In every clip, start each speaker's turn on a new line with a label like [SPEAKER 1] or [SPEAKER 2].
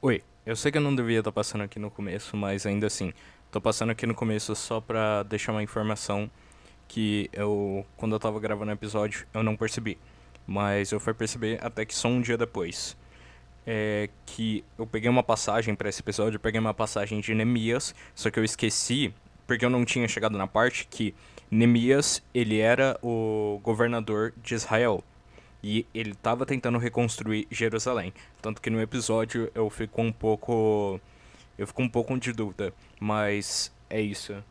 [SPEAKER 1] Oi, eu sei que eu não devia estar passando aqui no começo, mas ainda assim, tô passando aqui no começo só pra deixar uma informação que eu, quando eu tava gravando o episódio, eu não percebi. Mas eu fui perceber até que só um dia depois. É que eu peguei uma passagem para esse episódio, eu peguei uma passagem de Neemias, só que eu esqueci, porque eu não tinha chegado na parte que Neemias, ele era o governador de Israel. E ele estava tentando reconstruir Jerusalém. Tanto que no episódio eu fico um pouco. Eu fico um pouco de dúvida. Mas é isso.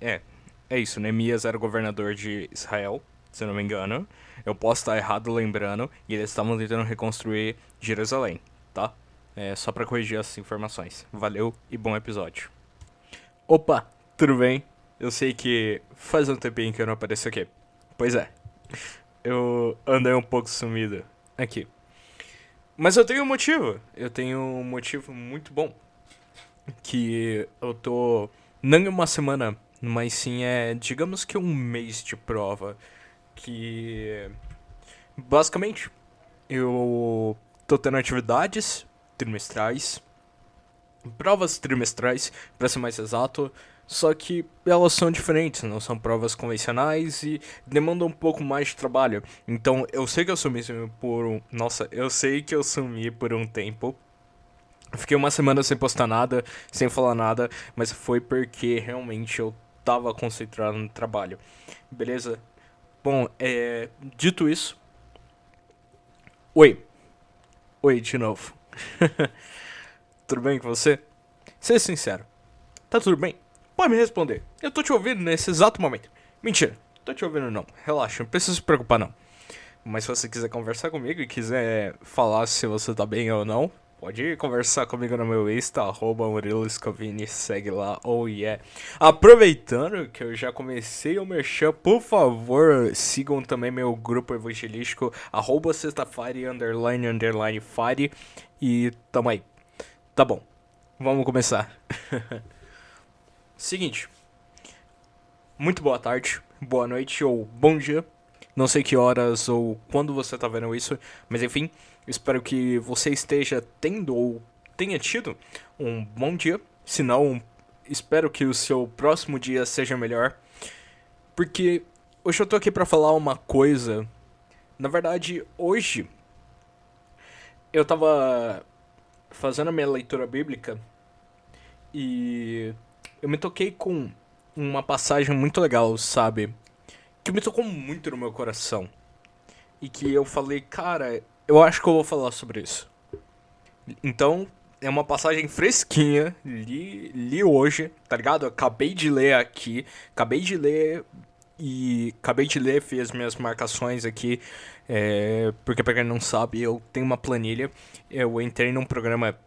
[SPEAKER 1] É. É isso. Neemias era governador de Israel, se não me engano. Eu posso estar errado lembrando. E eles estavam tentando reconstruir Jerusalém, tá? É só pra corrigir essas informações. Valeu e bom episódio. Opa, tudo bem? Eu sei que faz um tempinho que eu não apareço aqui. Pois é eu andei um pouco sumido aqui. Mas eu tenho um motivo. Eu tenho um motivo muito bom. Que eu tô não em uma semana, mas sim é, digamos que um mês de prova. Que basicamente eu tô tendo atividades trimestrais, provas trimestrais, para ser mais exato, só que elas são diferentes, não são provas convencionais e demandam um pouco mais de trabalho. Então, eu sei que eu sumi por um. Nossa, eu sei que eu sumi por um tempo. Fiquei uma semana sem postar nada, sem falar nada, mas foi porque realmente eu tava concentrado no trabalho. Beleza? Bom, é. Dito isso. Oi. Oi de novo. tudo bem com você? Seja sincero. Tá tudo bem? Pode me responder. Eu tô te ouvindo nesse exato momento. Mentira, tô te ouvindo não. Relaxa, não precisa se preocupar não. Mas se você quiser conversar comigo e quiser falar se você tá bem ou não, pode conversar comigo no meu Insta, arroba Murilo Scovini, segue lá, oh yeah. Aproveitando que eu já comecei o merchan, por favor, sigam também meu grupo evangelístico, arroba sexta-feira, underline, underline, fire, e tamo aí. Tá bom, vamos começar. Seguinte. Muito boa tarde, boa noite ou bom dia. Não sei que horas ou quando você tá vendo isso, mas enfim, espero que você esteja tendo ou tenha tido um bom dia. Se não, espero que o seu próximo dia seja melhor. Porque hoje eu tô aqui para falar uma coisa. Na verdade, hoje eu tava fazendo a minha leitura bíblica e eu me toquei com uma passagem muito legal, sabe? Que me tocou muito no meu coração. E que eu falei, cara, eu acho que eu vou falar sobre isso. Então, é uma passagem fresquinha, li, li hoje, tá ligado? acabei de ler aqui, acabei de ler e acabei de ler, fiz minhas marcações aqui, é, porque pra quem não sabe, eu tenho uma planilha, eu entrei num programa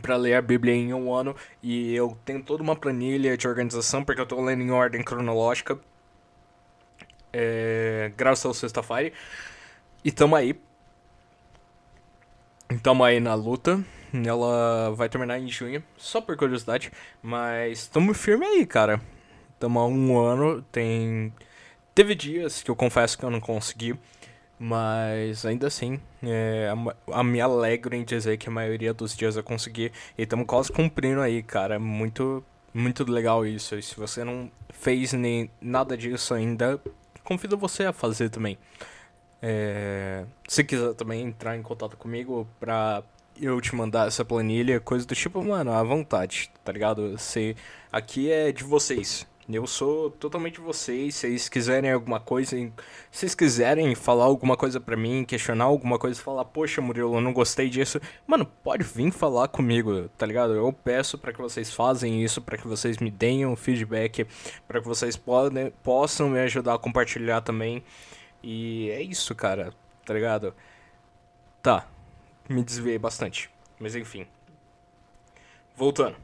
[SPEAKER 1] para ler a Bíblia em um ano e eu tenho toda uma planilha de organização porque eu estou lendo em ordem cronológica. É, graças ao sexta-feira. E tamo aí. Tamo aí na luta. Ela vai terminar em junho, só por curiosidade. Mas tamo firme aí, cara. Tamo há um ano. Tem. Teve dias que eu confesso que eu não consegui. Mas ainda assim, é, a, a, me alegro em dizer que a maioria dos dias eu consegui. E estamos quase cumprindo aí, cara. Muito, muito legal isso. E se você não fez nem nada disso ainda, convido você a fazer também. É, se quiser também entrar em contato comigo pra eu te mandar essa planilha, coisa do tipo, mano, à vontade, tá ligado? Se, aqui é de vocês. Eu sou totalmente vocês. Se vocês quiserem alguma coisa, se vocês quiserem falar alguma coisa pra mim, questionar alguma coisa, falar, poxa, Murilo, eu não gostei disso. Mano, pode vir falar comigo, tá ligado? Eu peço para que vocês fazem isso, para que vocês me deem um feedback, para que vocês podem, possam me ajudar a compartilhar também. E é isso, cara, tá ligado? Tá, me desviei bastante. Mas enfim. Voltando.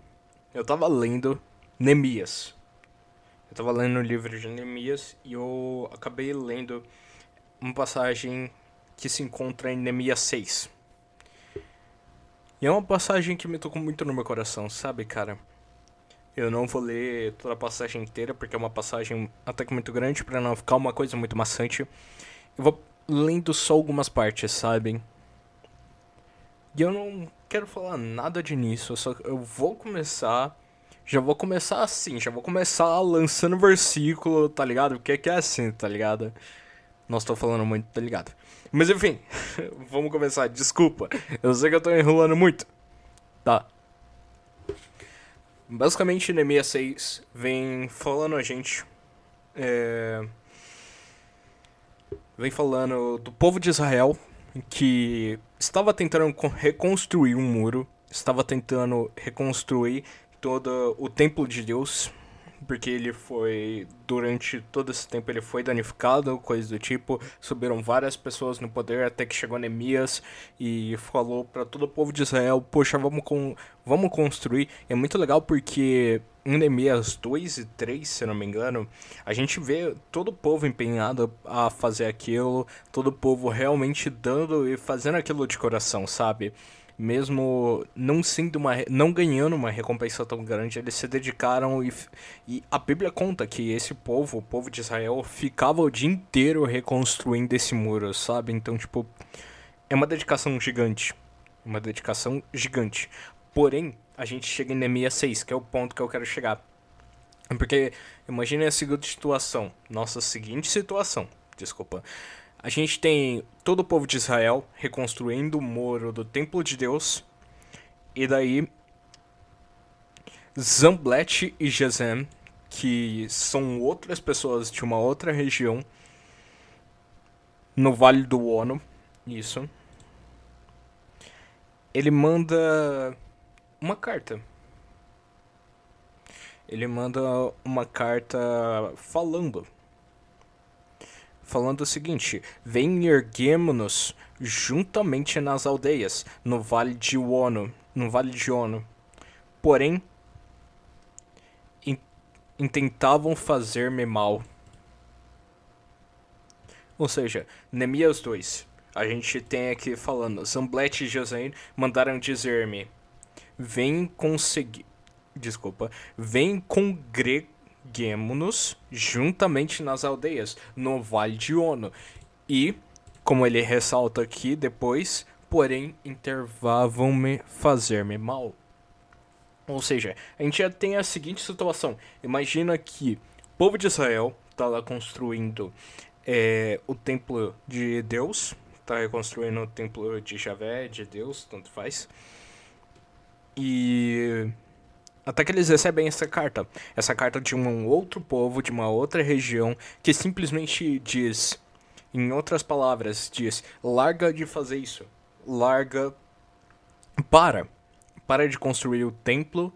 [SPEAKER 1] Eu tava lendo Nemias eu tava lendo o livro de Neemias e eu acabei lendo uma passagem que se encontra em Neemias 6. E é uma passagem que me tocou muito no meu coração, sabe, cara? Eu não vou ler toda a passagem inteira porque é uma passagem até que muito grande para não ficar uma coisa muito maçante. Eu vou lendo só algumas partes, sabe? E eu não quero falar nada de eu só eu vou começar. Já vou começar assim, já vou começar lançando versículo, tá ligado? Porque que é assim, tá ligado? Não estou falando muito, tá ligado? Mas enfim, vamos começar. Desculpa, eu sei que eu tô enrolando muito. Tá. Basicamente, Neemias 6 vem falando a gente. É... Vem falando do povo de Israel que estava tentando reconstruir um muro, estava tentando reconstruir todo o templo de Deus, porque ele foi durante todo esse tempo ele foi danificado, coisa do tipo, subiram várias pessoas no poder até que chegou Neemias e falou para todo o povo de Israel, poxa, vamos com vamos construir. É muito legal porque em Neemias 2 e 3, se não me engano, a gente vê todo o povo empenhado a fazer aquilo, todo o povo realmente dando e fazendo aquilo de coração, sabe? Mesmo não sendo uma não ganhando uma recompensa tão grande, eles se dedicaram e, e a Bíblia conta que esse povo, o povo de Israel, ficava o dia inteiro reconstruindo esse muro, sabe? Então, tipo, é uma dedicação gigante, uma dedicação gigante. Porém, a gente chega em Neemias 6, que é o ponto que eu quero chegar. Porque imagine a seguinte situação, nossa seguinte situação, desculpa. A gente tem todo o povo de Israel reconstruindo o muro do templo de Deus. E daí Zamblet e Jezem, que são outras pessoas de uma outra região no Vale do Ono, isso. Ele manda uma carta. Ele manda uma carta falando falando o seguinte: Vem erguemos-nos juntamente nas aldeias, no vale de Ono, no vale de Ono. Porém, intentavam fazer-me mal. Ou seja, Neemias 2. A gente tem aqui falando, Zamblet e Josain mandaram dizer-me: Vem conseguir. Desculpa. Vem congregar erguemo-nos juntamente nas aldeias, no Vale de Ono. E, como ele ressalta aqui depois, porém intervavam-me fazer-me mal. Ou seja, a gente já tem a seguinte situação. Imagina que o povo de Israel está lá construindo é, o templo de Deus, está reconstruindo o templo de Javé, de Deus, tanto faz. E até que eles recebem essa carta. Essa carta de um outro povo, de uma outra região, que simplesmente diz, em outras palavras, diz: larga de fazer isso. Larga. Para. Para de construir o templo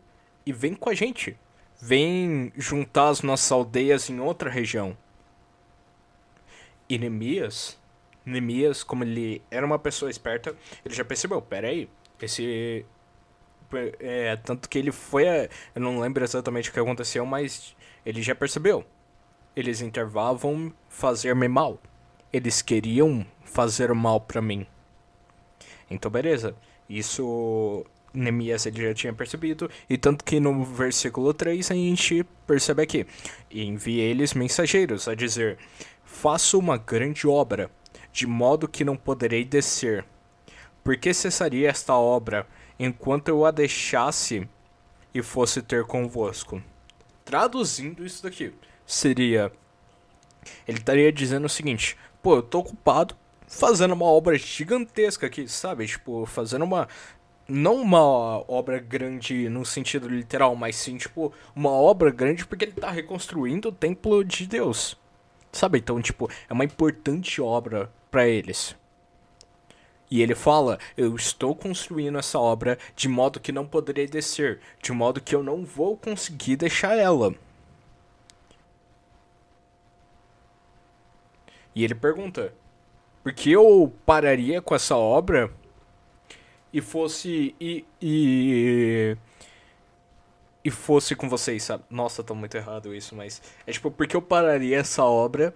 [SPEAKER 1] e vem com a gente. Vem juntar as nossas aldeias em outra região. E Neemias, como ele era uma pessoa esperta, ele já percebeu: peraí, esse é, tanto que ele foi. Eu não lembro exatamente o que aconteceu, mas ele já percebeu. Eles intervavam fazer-me mal. Eles queriam fazer mal para mim. Então, beleza. Isso Neemias ele já tinha percebido. E tanto que no versículo 3 a gente percebe aqui: Envie eles mensageiros a dizer: Faço uma grande obra, de modo que não poderei descer. Por que cessaria esta obra? Enquanto eu a deixasse e fosse ter convosco. Traduzindo isso daqui, seria. Ele estaria dizendo o seguinte: pô, eu tô ocupado fazendo uma obra gigantesca aqui, sabe? Tipo, fazendo uma. Não uma obra grande no sentido literal, mas sim, tipo, uma obra grande porque ele tá reconstruindo o templo de Deus. Sabe? Então, tipo, é uma importante obra para eles. E ele fala: Eu estou construindo essa obra de modo que não poderei descer, de modo que eu não vou conseguir deixar ela. E ele pergunta: Por que eu pararia com essa obra e fosse. e. e, e fosse com vocês, sabe? Nossa, tá muito errado isso, mas. É tipo, por que eu pararia essa obra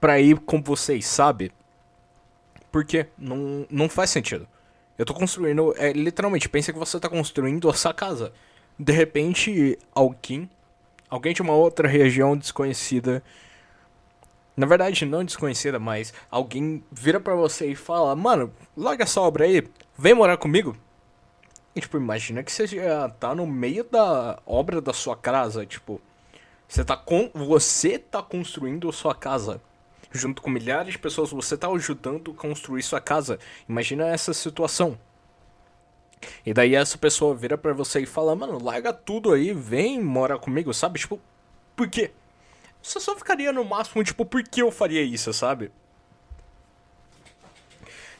[SPEAKER 1] pra ir com vocês, sabe? Porque não, não faz sentido. Eu tô construindo. É, literalmente, pensa que você tá construindo a sua casa. De repente, alguém. Alguém de uma outra região desconhecida. Na verdade, não desconhecida, mas alguém vira para você e fala: Mano, larga essa obra aí, vem morar comigo. E, tipo, imagina que você já tá no meio da obra da sua casa, tipo, você tá com você tá construindo sua casa junto com milhares de pessoas, você tá ajudando a construir sua casa. Imagina essa situação. E daí essa pessoa vira para você e fala: "Mano, larga tudo aí, vem morar comigo", sabe? Tipo, por quê? Você só ficaria no máximo tipo, por que eu faria isso, sabe?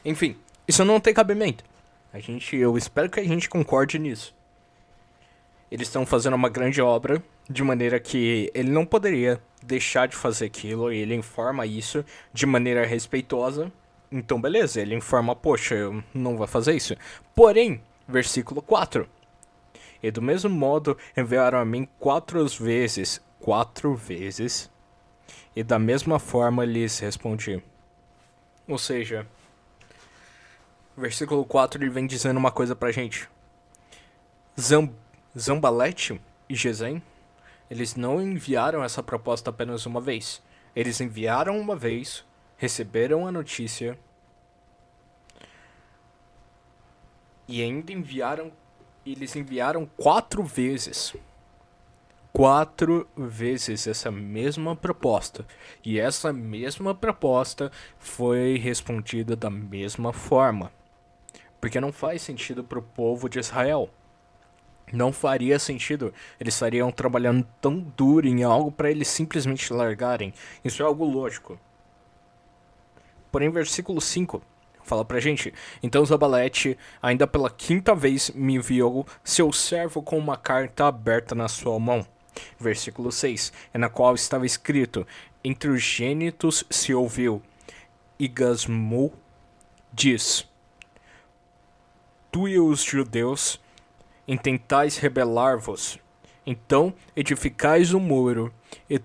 [SPEAKER 1] Enfim, isso não tem cabimento. A gente, eu espero que a gente concorde nisso. Eles estão fazendo uma grande obra de maneira que ele não poderia deixar de fazer aquilo e ele informa isso de maneira respeitosa. Então, beleza, ele informa, poxa, eu não vou fazer isso. Porém, versículo 4. E do mesmo modo enviaram a mim quatro vezes, quatro vezes, e da mesma forma lhes respondi. Ou seja, versículo 4 ele vem dizendo uma coisa pra gente. Zamb Zambalete e Gesem, eles não enviaram essa proposta apenas uma vez. Eles enviaram uma vez, receberam a notícia e ainda enviaram. Eles enviaram quatro vezes. Quatro vezes essa mesma proposta. E essa mesma proposta foi respondida da mesma forma. Porque não faz sentido para o povo de Israel não faria sentido. Eles estariam trabalhando tão duro em algo para eles simplesmente largarem. Isso é algo lógico. Porém, versículo 5 fala pra gente: Então Zabalete, ainda pela quinta vez, me enviou seu servo com uma carta aberta na sua mão. Versículo 6, é na qual estava escrito: Entre os gênitos se ouviu, e Gasmu diz: Tu e os judeus intentais rebelar-vos. Então edificais o um muro, e,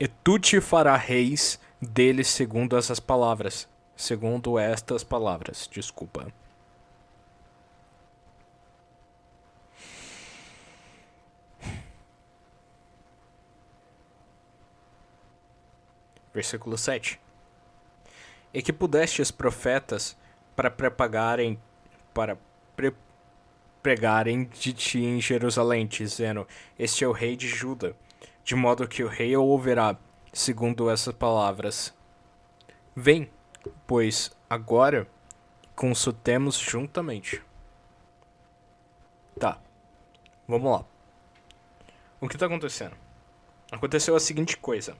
[SPEAKER 1] e tu te fará reis dele segundo essas palavras. Segundo estas palavras, desculpa. Versículo 7. E que pudestes profetas para propagarem para pre pregarem de ti em Jerusalém, dizendo: Este é o rei de Juda. De modo que o rei o ouvirá, segundo essas palavras. Vem, pois agora consultemos juntamente. Tá, vamos lá. O que está acontecendo? Aconteceu a seguinte coisa.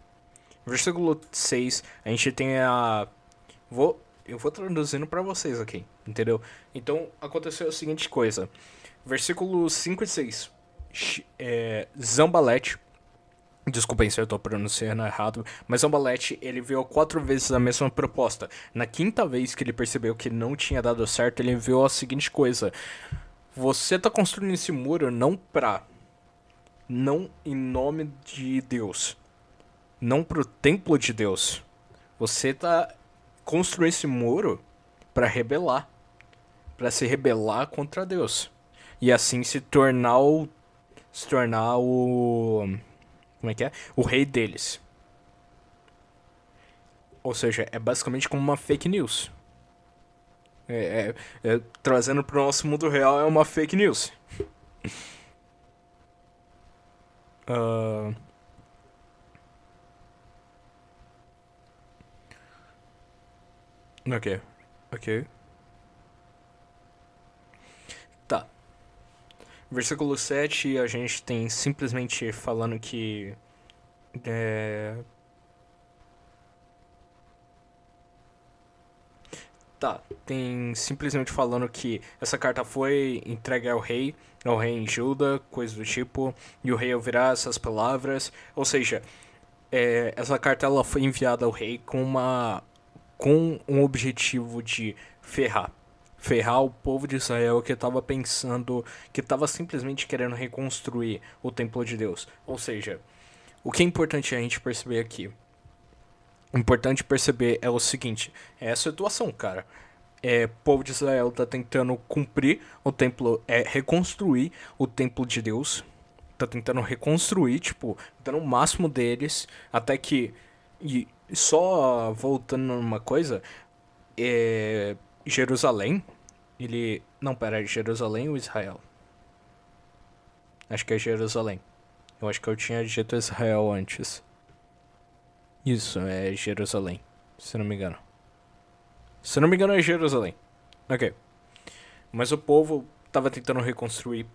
[SPEAKER 1] Versículo 6, a gente tem a. Vou eu vou traduzindo para vocês aqui, entendeu? Então, aconteceu a seguinte coisa. Versículos 5 e 6. É, Zambalete, Desculpem se eu estou pronunciando errado, mas Zambalete, ele enviou quatro vezes a mesma proposta. Na quinta vez que ele percebeu que não tinha dado certo, ele enviou a seguinte coisa. Você está construindo esse muro não pra... Não em nome de Deus. Não pro templo de Deus. Você está construir esse muro para rebelar, para se rebelar contra Deus e assim se tornar o se tornar o como é que é? O rei deles. Ou seja, é basicamente como uma fake news. É, é, é, trazendo para o nosso mundo real é uma fake news. uh... Ok. Ok. Tá. Versículo 7, a gente tem simplesmente falando que. É... Tá, tem simplesmente falando que essa carta foi entregue ao rei, ao rei em Juda, coisa do tipo, e o rei ouvirá essas palavras. Ou seja, é, essa carta ela foi enviada ao rei com uma com um objetivo de ferrar. Ferrar o povo de Israel que estava pensando, que estava simplesmente querendo reconstruir o templo de Deus. Ou seja, o que é importante a gente perceber aqui? Importante perceber é o seguinte: é a situação, cara. É, povo de Israel está tentando cumprir o templo, é reconstruir o templo de Deus. Tá tentando reconstruir, tipo, dando o máximo deles, até que e só voltando numa coisa, é, Jerusalém, Ele. Não, pera, é Jerusalém ou Israel? Acho que é Jerusalém. Eu acho que eu tinha dito Israel antes. Isso, é Jerusalém. Se não me engano. Se não me engano, é Jerusalém. Ok. Mas o povo tava tentando reconstruir.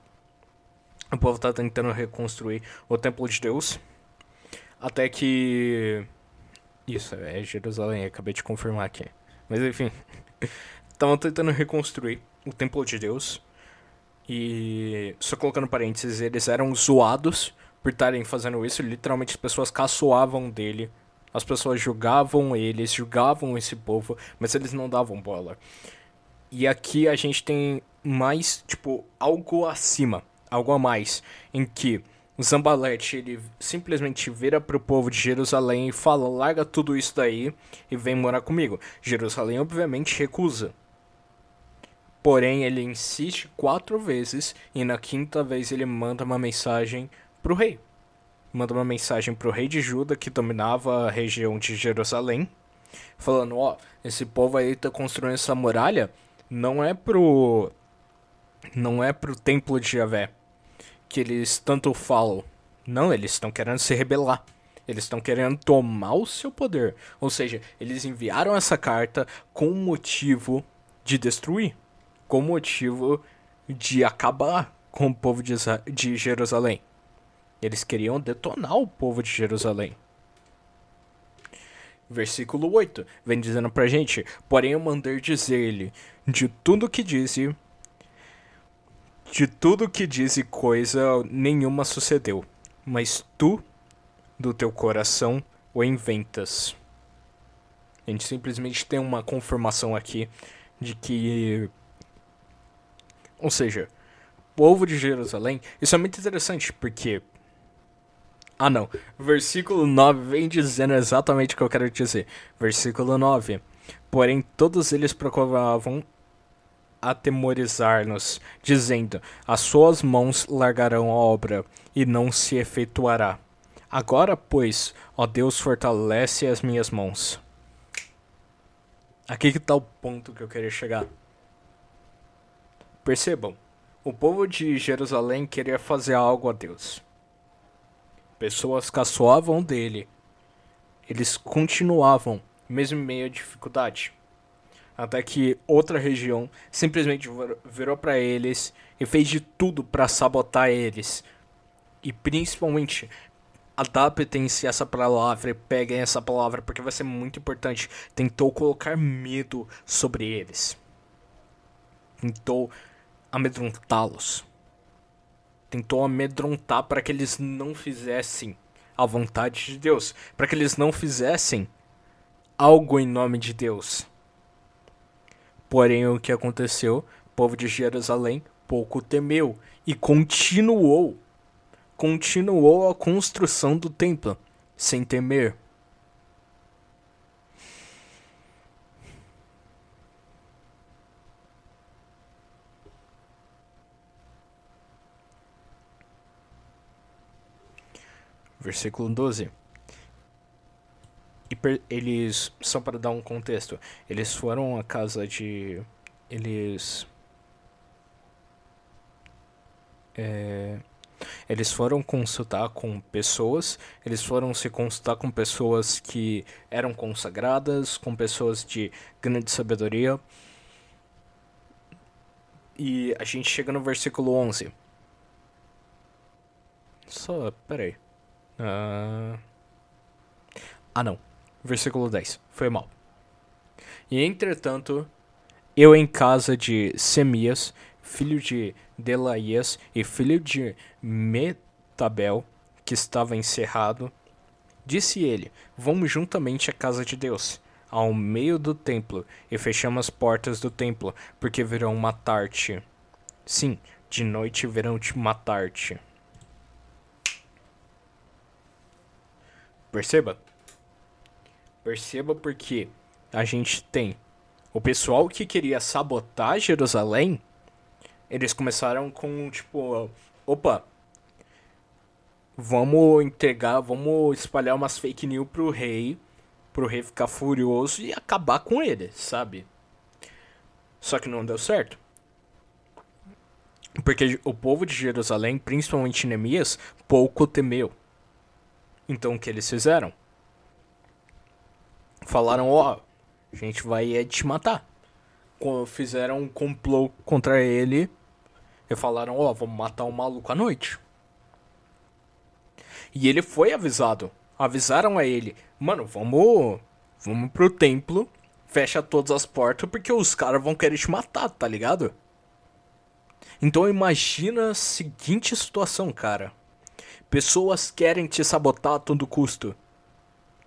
[SPEAKER 1] O povo tava tentando reconstruir o templo de Deus. Até que. Isso, é Jerusalém, acabei de confirmar aqui. Mas enfim. Estavam tentando reconstruir o templo de Deus. E. Só colocando parênteses, eles eram zoados por estarem fazendo isso. Literalmente as pessoas caçoavam dele. As pessoas julgavam eles, julgavam esse povo, mas eles não davam bola. E aqui a gente tem mais, tipo, algo acima, algo a mais, em que Zambalete, ele simplesmente vira pro povo de Jerusalém e fala, larga tudo isso daí e vem morar comigo. Jerusalém, obviamente, recusa. Porém, ele insiste quatro vezes e na quinta vez ele manda uma mensagem pro rei. Manda uma mensagem pro rei de Juda que dominava a região de Jerusalém, falando: Ó, oh, esse povo aí tá construindo essa muralha, não é pro. Não é pro templo de Javé que eles tanto falam. Não, eles estão querendo se rebelar. Eles estão querendo tomar o seu poder. Ou seja, eles enviaram essa carta com o motivo de destruir com o motivo de acabar com o povo de, de Jerusalém. Eles queriam detonar o povo de Jerusalém. Versículo 8 vem dizendo pra gente: Porém, eu mandei dizer-lhe: De tudo que disse, de tudo que disse coisa nenhuma sucedeu, mas tu, do teu coração, o inventas. A gente simplesmente tem uma confirmação aqui de que ou seja, povo de Jerusalém. Isso é muito interessante porque. Ah, não. Versículo 9 vem dizendo exatamente o que eu quero dizer. Versículo 9. Porém, todos eles procuravam atemorizar-nos, dizendo: As suas mãos largarão a obra, e não se efetuará. Agora, pois, ó Deus, fortalece as minhas mãos. Aqui que está o ponto que eu queria chegar. Percebam, o povo de Jerusalém queria fazer algo a Deus. Pessoas caçoavam dele. Eles continuavam, mesmo em meio à dificuldade. Até que outra região simplesmente virou para eles e fez de tudo para sabotar eles. E principalmente, adaptem-se a essa palavra e peguem essa palavra porque vai ser muito importante. Tentou colocar medo sobre eles. Tentou amedrontá-los. Tentou amedrontar para que eles não fizessem a vontade de Deus, para que eles não fizessem algo em nome de Deus. Porém, o que aconteceu? O povo de Jerusalém pouco temeu e continuou continuou a construção do templo sem temer. versículo 12. Eles, só para dar um contexto, eles foram à casa de. Eles. É, eles foram consultar com pessoas, eles foram se consultar com pessoas que eram consagradas, com pessoas de grande sabedoria. E a gente chega no versículo 11. Só, peraí. Uh... Ah, não. Versículo 10. Foi mal. E entretanto, eu em casa de Semias, filho de Delaías e filho de Metabel, que estava encerrado, disse ele: Vamos juntamente à casa de Deus, ao meio do templo, e fechamos as portas do templo, porque virão matar-te. Sim, de noite virão te matar-te. Perceba? Perceba porque a gente tem o pessoal que queria sabotar Jerusalém, eles começaram com tipo, opa, vamos entregar, vamos espalhar umas fake news pro rei, pro rei ficar furioso e acabar com ele, sabe? Só que não deu certo. Porque o povo de Jerusalém, principalmente Neemias, pouco temeu. Então o que eles fizeram? Falaram, ó, oh, a gente vai é te matar. Fizeram um complô contra ele e falaram, ó, oh, vamos matar o maluco à noite. E ele foi avisado. Avisaram a ele, mano, vamos, vamos pro templo, fecha todas as portas porque os caras vão querer te matar, tá ligado? Então imagina a seguinte situação, cara. Pessoas querem te sabotar a todo custo.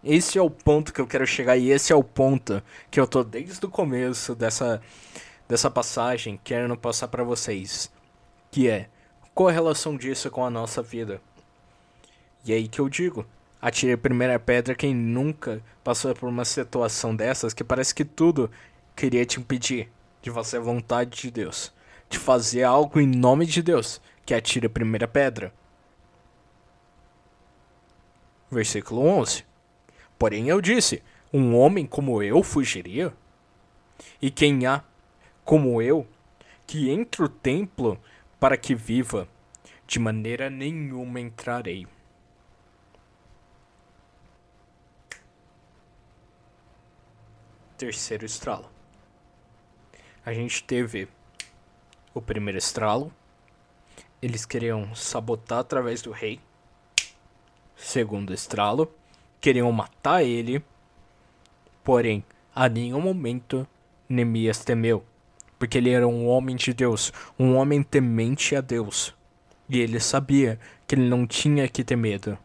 [SPEAKER 1] Esse é o ponto que eu quero chegar e esse é o ponto que eu tô desde o começo dessa dessa passagem querendo passar para vocês, que é qual a relação disso com a nossa vida? E é aí que eu digo, atire a primeira pedra quem nunca passou por uma situação dessas que parece que tudo queria te impedir de fazer a vontade de Deus, de fazer algo em nome de Deus, que atire a primeira pedra. Versículo 11. Porém eu disse: Um homem como eu fugiria? E quem há, como eu, que entre o templo para que viva? De maneira nenhuma entrarei. Terceiro estralo. A gente teve o primeiro estralo. Eles queriam sabotar através do rei. Segundo estralo queriam matar ele. Porém, a nenhum momento Neemias temeu, porque ele era um homem de Deus, um homem temente a Deus. E ele sabia que ele não tinha que ter medo.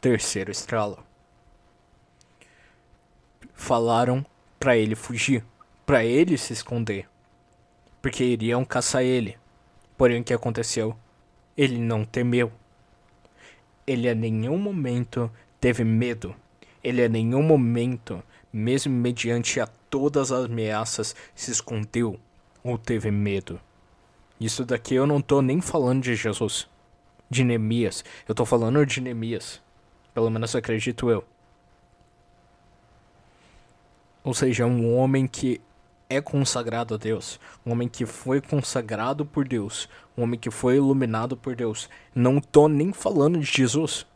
[SPEAKER 1] Terceiro estralo. Falaram para ele fugir, para ele se esconder, porque iriam caçar ele. Porém, o que aconteceu? Ele não temeu. Ele a nenhum momento teve medo. Ele a nenhum momento, mesmo mediante a todas as ameaças, se escondeu ou teve medo. Isso daqui eu não tô nem falando de Jesus, de Neemias. Eu tô falando de Neemias. Pelo menos acredito eu. Ou seja, um homem que é consagrado a Deus, um homem que foi consagrado por Deus, um homem que foi iluminado por Deus. Não tô nem falando de Jesus.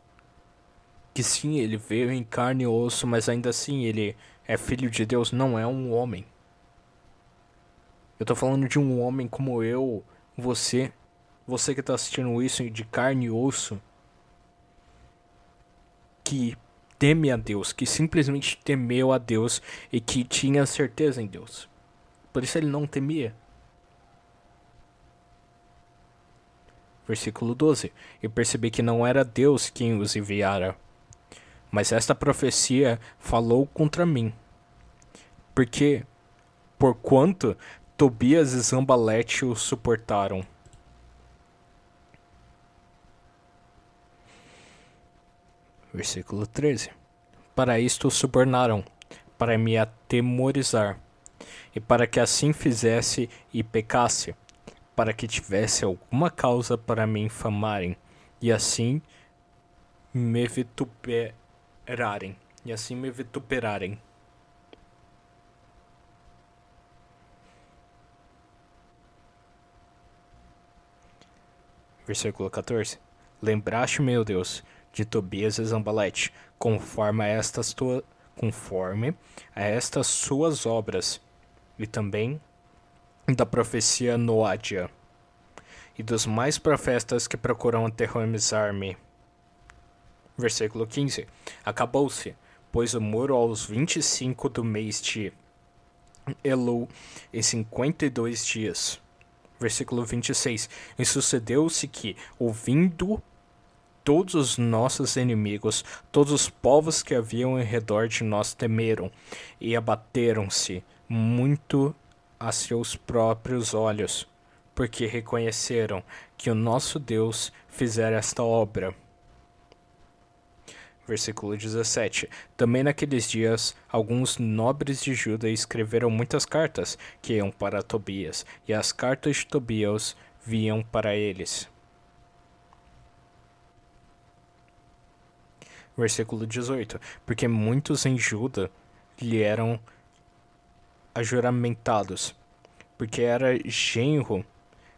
[SPEAKER 1] Que sim, ele veio em carne e osso, mas ainda assim ele é filho de Deus, não é um homem. Eu tô falando de um homem como eu, você, você que tá assistindo isso de carne e osso, que teme a Deus, que simplesmente temeu a Deus e que tinha certeza em Deus. Por isso ele não temia. Versículo 12: E percebi que não era Deus quem os enviara, mas esta profecia falou contra mim. Porque, porquanto Tobias e Zambalete o suportaram. Versículo 13: Para isto o subornaram, para me atemorizar e para que assim fizesse e pecasse, para que tivesse alguma causa para me infamarem, e assim me vituperarem, e assim me vituperarem. Versículo 14. Lembraste, meu Deus, de Tobias e Zambalete, conforme estas tua, conforme a estas suas obras, e também da profecia Noádia, e dos mais profetas que procuram aterrorizar-me. Versículo 15: Acabou-se, pois o muro aos 25 do mês de Elul, em 52 dias. Versículo 26: E sucedeu-se que, ouvindo todos os nossos inimigos, todos os povos que haviam em redor de nós temeram e abateram-se muito a seus próprios olhos, porque reconheceram que o nosso Deus fizera esta obra. Versículo 17. Também naqueles dias, alguns nobres de Juda escreveram muitas cartas que iam para Tobias, e as cartas de Tobias vinham para eles. Versículo 18. Porque muitos em Juda lhe eram ajuramentados, porque era genro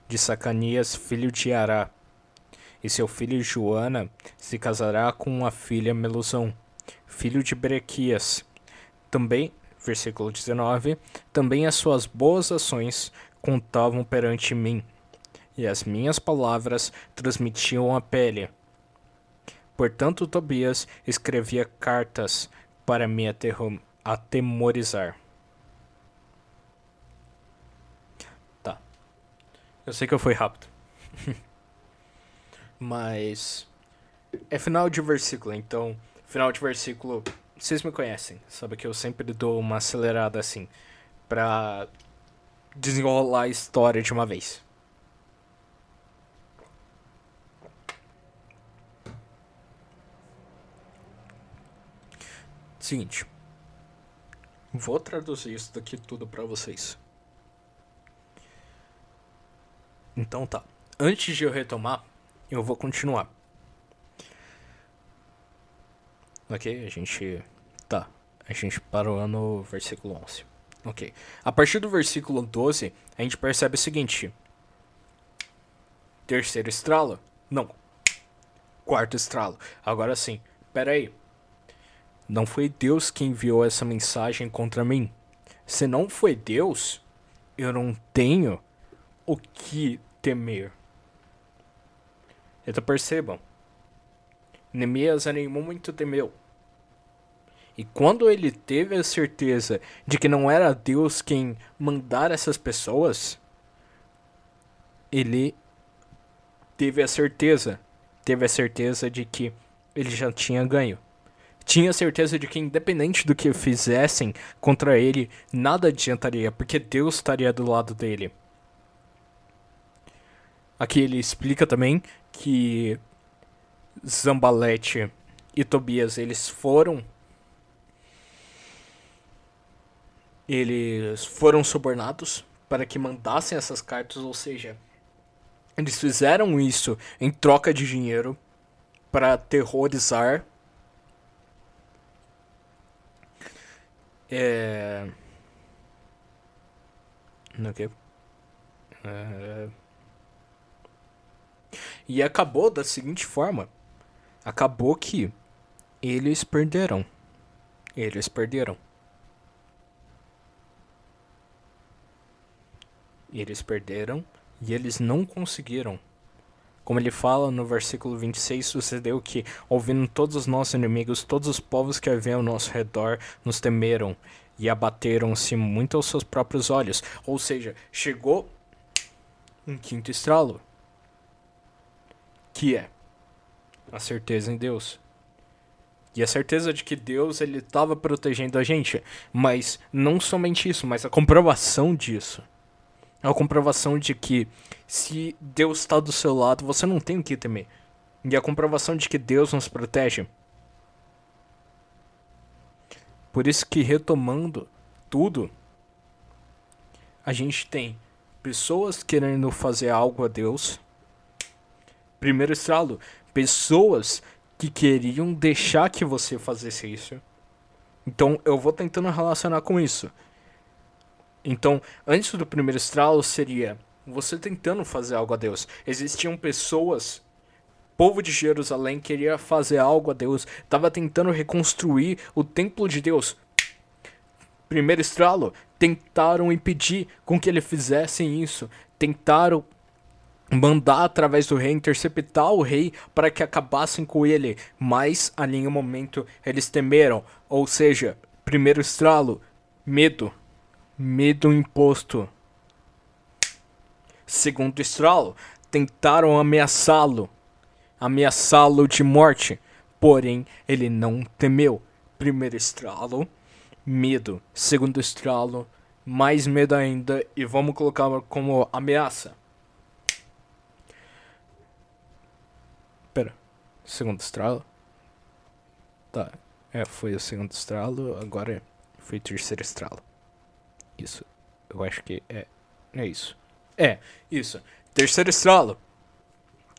[SPEAKER 1] de Sacanias, filho de Ará. E seu filho Joana se casará com uma filha Melusão, filho de Berequias. Também, versículo 19, também as suas boas ações contavam perante mim, e as minhas palavras transmitiam a pele. Portanto, Tobias escrevia cartas para me atemorizar. Tá. Eu sei que eu fui rápido. Mas. É final de versículo, então. Final de versículo. Vocês me conhecem, sabe que eu sempre dou uma acelerada assim. Pra desenrolar a história de uma vez. Seguinte. Vou traduzir isso daqui tudo para vocês. Então tá. Antes de eu retomar, eu vou continuar. Ok? A gente. Tá. A gente parou no versículo 11. Ok. A partir do versículo 12, a gente percebe o seguinte: Terceiro estralo? Não. Quarto estralo. Agora sim. Pera aí. Não foi Deus que enviou essa mensagem contra mim. Se não foi Deus, eu não tenho o que temer. Então percebam. Neemias a nenhum momento temeu. E quando ele teve a certeza de que não era Deus quem mandara essas pessoas, ele teve a certeza, teve a certeza de que ele já tinha ganho tinha certeza de que, independente do que fizessem contra ele, nada adiantaria, porque Deus estaria do lado dele. Aqui ele explica também que Zambalete e Tobias eles foram eles foram subornados para que mandassem essas cartas, ou seja, eles fizeram isso em troca de dinheiro para terrorizar É. Que? É... E acabou da seguinte forma: acabou que eles perderam. Eles perderam. Eles perderam e eles não conseguiram como ele fala no versículo 26, sucedeu que, ouvindo todos os nossos inimigos, todos os povos que haviam ao nosso redor nos temeram e abateram-se muito aos seus próprios olhos. Ou seja, chegou um quinto estralo, que é a certeza em Deus. E a certeza de que Deus ele estava protegendo a gente, mas não somente isso, mas a comprovação disso. É a comprovação de que se Deus está do seu lado, você não tem o que temer. E a comprovação de que Deus nos protege. Por isso que retomando tudo, a gente tem pessoas querendo fazer algo a Deus. Primeiro estralo, pessoas que queriam deixar que você fizesse isso. Então eu vou tentando relacionar com isso. Então, antes do primeiro estralo seria você tentando fazer algo a Deus. Existiam pessoas, povo de Jerusalém queria fazer algo a Deus, estava tentando reconstruir o templo de Deus. Primeiro estralo, tentaram impedir com que ele fizessem isso. Tentaram mandar através do rei interceptar o rei para que acabassem com ele, mas a nenhum momento eles temeram. Ou seja, primeiro estralo, medo medo imposto. Segundo Stroll, tentaram ameaçá-lo, ameaçá-lo de morte, porém ele não temeu. Primeiro estralo, medo. Segundo estralo, mais medo ainda e vamos colocar como ameaça. Pera, segundo estralo? Tá, é, foi o segundo estralo, agora foi o terceiro estralo. Isso. Eu acho que é. É isso. É, isso. Terceiro estralo.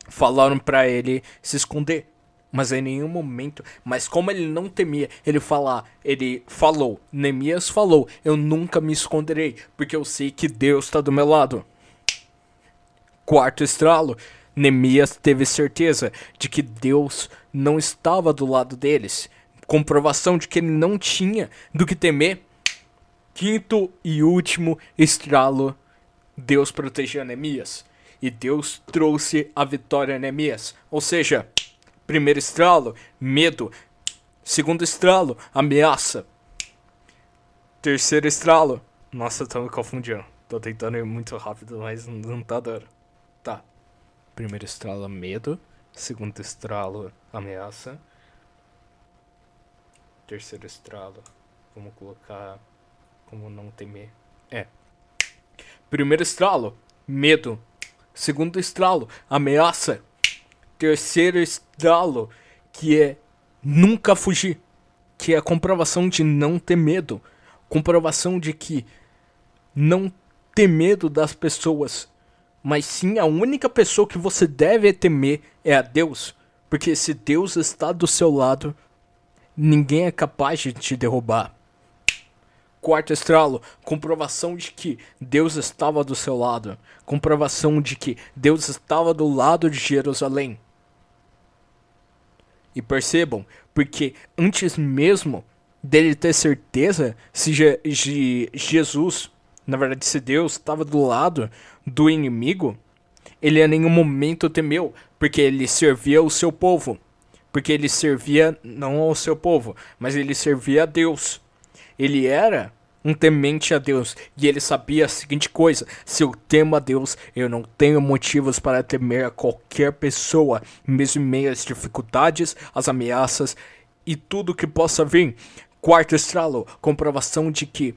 [SPEAKER 1] Falaram para ele se esconder. Mas em nenhum momento. Mas como ele não temia, ele fala, ele falou, Neemias falou, eu nunca me esconderei, porque eu sei que Deus está do meu lado. Quarto estralo, Neemias teve certeza de que Deus não estava do lado deles. Comprovação de que ele não tinha do que temer. Quinto e último estralo, Deus protegeu Neemias. E Deus trouxe a vitória a Neemias. Ou seja, primeiro estralo, medo. Segundo estralo, ameaça. Terceiro estralo. Nossa, tô me confundindo. Tô tentando ir muito rápido, mas não tá dando. Tá. Primeiro estralo, medo. Segundo estralo, ameaça. Terceiro estralo, vamos colocar como não temer. É. Primeiro estralo, medo. Segundo estralo, ameaça. Terceiro estralo, que é nunca fugir. Que é a comprovação de não ter medo. Comprovação de que não ter medo das pessoas mas sim a única pessoa que você deve temer é a Deus. Porque se Deus está do seu lado, ninguém é capaz de te derrubar. Quarto estralo, comprovação de que Deus estava do seu lado. Comprovação de que Deus estava do lado de Jerusalém. E percebam, porque antes mesmo dele ter certeza se Je Je Jesus na verdade, se Deus estava do lado do inimigo, ele a nenhum momento temeu, porque ele servia o seu povo. Porque ele servia não ao seu povo, mas ele servia a Deus. Ele era um temente a Deus e ele sabia a seguinte coisa: se eu temo a Deus, eu não tenho motivos para temer a qualquer pessoa, mesmo em meio às dificuldades, às ameaças e tudo que possa vir. Quarto estralo, comprovação de que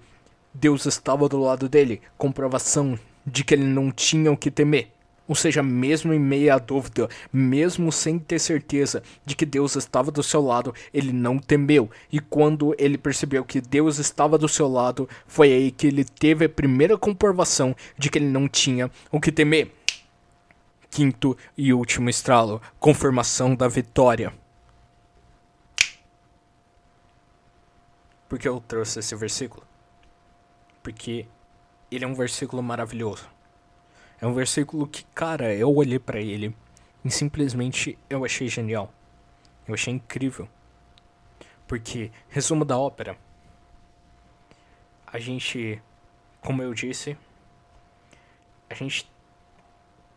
[SPEAKER 1] Deus estava do lado dele, comprovação de que ele não tinha o que temer. Ou seja, mesmo em meio à dúvida, mesmo sem ter certeza de que Deus estava do seu lado, ele não temeu. E quando ele percebeu que Deus estava do seu lado, foi aí que ele teve a primeira comprovação de que ele não tinha o que temer. Quinto e último estralo confirmação da vitória. Por que eu trouxe esse versículo? porque ele é um versículo maravilhoso. É um versículo que, cara, eu olhei para ele e simplesmente eu achei genial. Eu achei incrível. Porque, resumo da ópera, a gente, como eu disse, a gente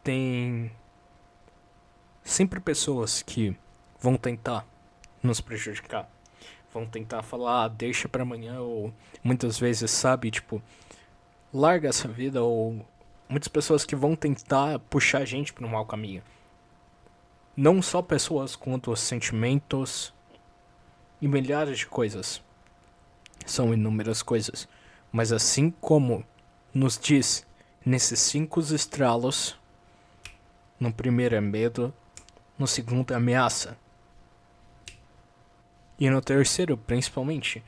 [SPEAKER 1] tem sempre pessoas que vão tentar nos prejudicar vão tentar falar, ah, deixa para amanhã, ou muitas vezes, sabe, tipo, larga essa vida, ou muitas pessoas que vão tentar puxar a gente para um mau caminho. Não só pessoas quanto sentimentos e milhares de coisas. São inúmeras coisas. Mas assim como nos diz nesses cinco estralos, no primeiro é medo, no segundo é ameaça, e no terceiro, principalmente,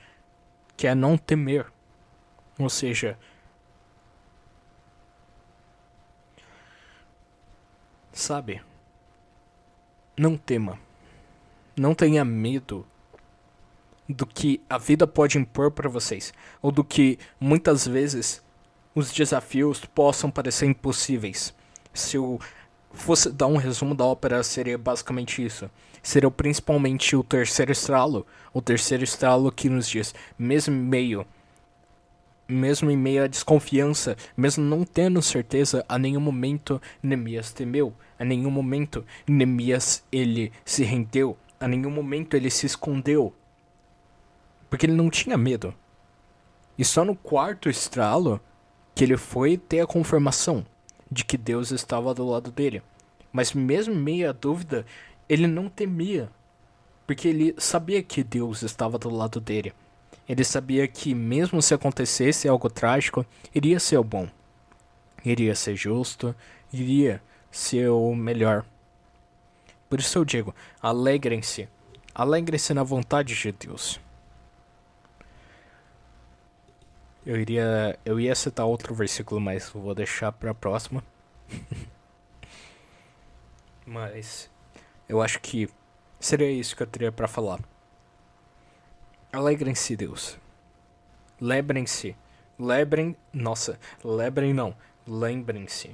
[SPEAKER 1] que é não temer. Ou seja, sabe? Não tema. Não tenha medo do que a vida pode impor para vocês, ou do que muitas vezes os desafios possam parecer impossíveis. Se eu fosse dar um resumo da ópera, seria basicamente isso será principalmente o terceiro estralo, o terceiro estralo que nos diz, mesmo meio, mesmo em meio à desconfiança, mesmo não tendo certeza, a nenhum momento Neemias temeu, a nenhum momento Neemias ele se rendeu, a nenhum momento ele se escondeu, porque ele não tinha medo. E só no quarto estralo que ele foi ter a confirmação de que Deus estava do lado dele. Mas mesmo em meio à dúvida, ele não temia, porque ele sabia que Deus estava do lado dele. Ele sabia que, mesmo se acontecesse algo trágico, iria ser o bom, iria ser justo, iria ser o melhor. Por isso eu digo: alegrem-se, alegrem-se na vontade de Deus. Eu iria, eu ia citar outro versículo, mas vou deixar para a próxima. mas eu acho que Seria isso que eu teria para falar. Alegrem-se, Deus. Lembrem-se. Lembrem. Nossa, lembrem não. Lembrem-se.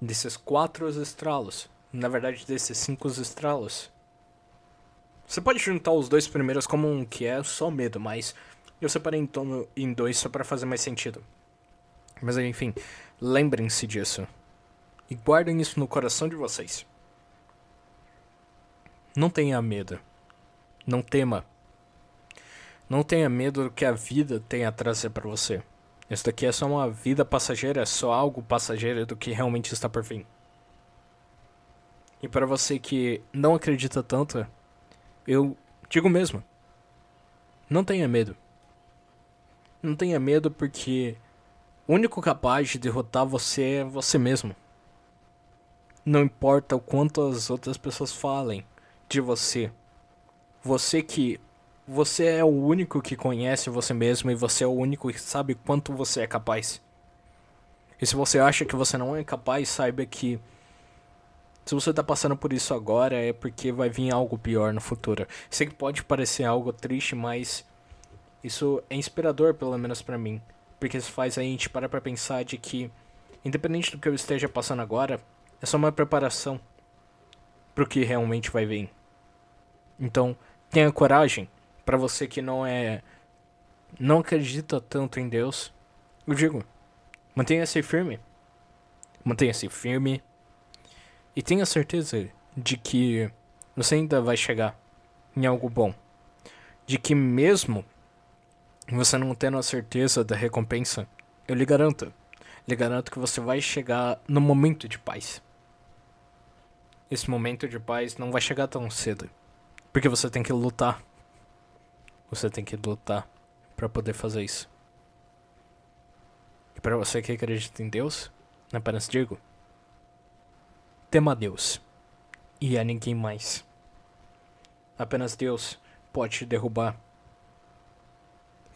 [SPEAKER 1] Desses quatro estralos. Na verdade, desses cinco estralos. Você pode juntar os dois primeiros como um que é só medo, mas eu separei em, dois só para fazer mais sentido. Mas enfim, lembrem-se disso. E guardem isso no coração de vocês. Não tenha medo. Não tema. Não tenha medo do que a vida tem a trazer para você. Isso daqui é só uma vida passageira, é só algo passageiro do que realmente está por vir. E para você que não acredita tanto, eu digo mesmo: não tenha medo. Não tenha medo porque o único capaz de derrotar você é você mesmo. Não importa o quanto as outras pessoas falem de você. Você que você é o único que conhece você mesmo e você é o único que sabe quanto você é capaz. E se você acha que você não é capaz, saiba que se você tá passando por isso agora é porque vai vir algo pior no futuro. Sei que pode parecer algo triste, mas isso é inspirador, pelo menos para mim. Porque isso faz a gente parar pra pensar de que, independente do que eu esteja passando agora, é só uma preparação pro que realmente vai vir. Então, tenha coragem. Para você que não é. não acredita tanto em Deus, eu digo: mantenha-se firme. Mantenha-se firme e tenha certeza de que você ainda vai chegar em algo bom. De que mesmo você não tendo a certeza da recompensa, eu lhe garanto, lhe garanto que você vai chegar no momento de paz. Esse momento de paz não vai chegar tão cedo, porque você tem que lutar. Você tem que lutar para poder fazer isso. E para você que acredita em Deus, apenas digo, tema a Deus e a ninguém mais. Apenas Deus pode te derrubar.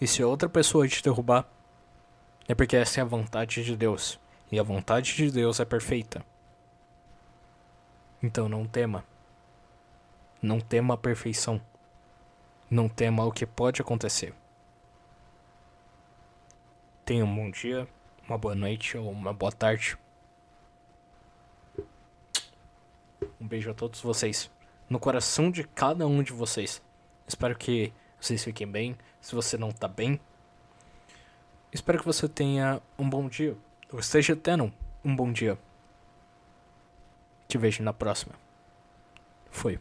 [SPEAKER 1] E se outra pessoa te derrubar, é porque essa é a vontade de Deus. E a vontade de Deus é perfeita. Então não tema. Não tema a perfeição. Não tema o que pode acontecer. Tenha um bom dia, uma boa noite ou uma boa tarde. Um beijo a todos vocês. No coração de cada um de vocês. Espero que vocês fiquem bem. Se você não tá bem, espero que você tenha um bom dia. Ou esteja tendo um bom dia. Te vejo na próxima. Foi.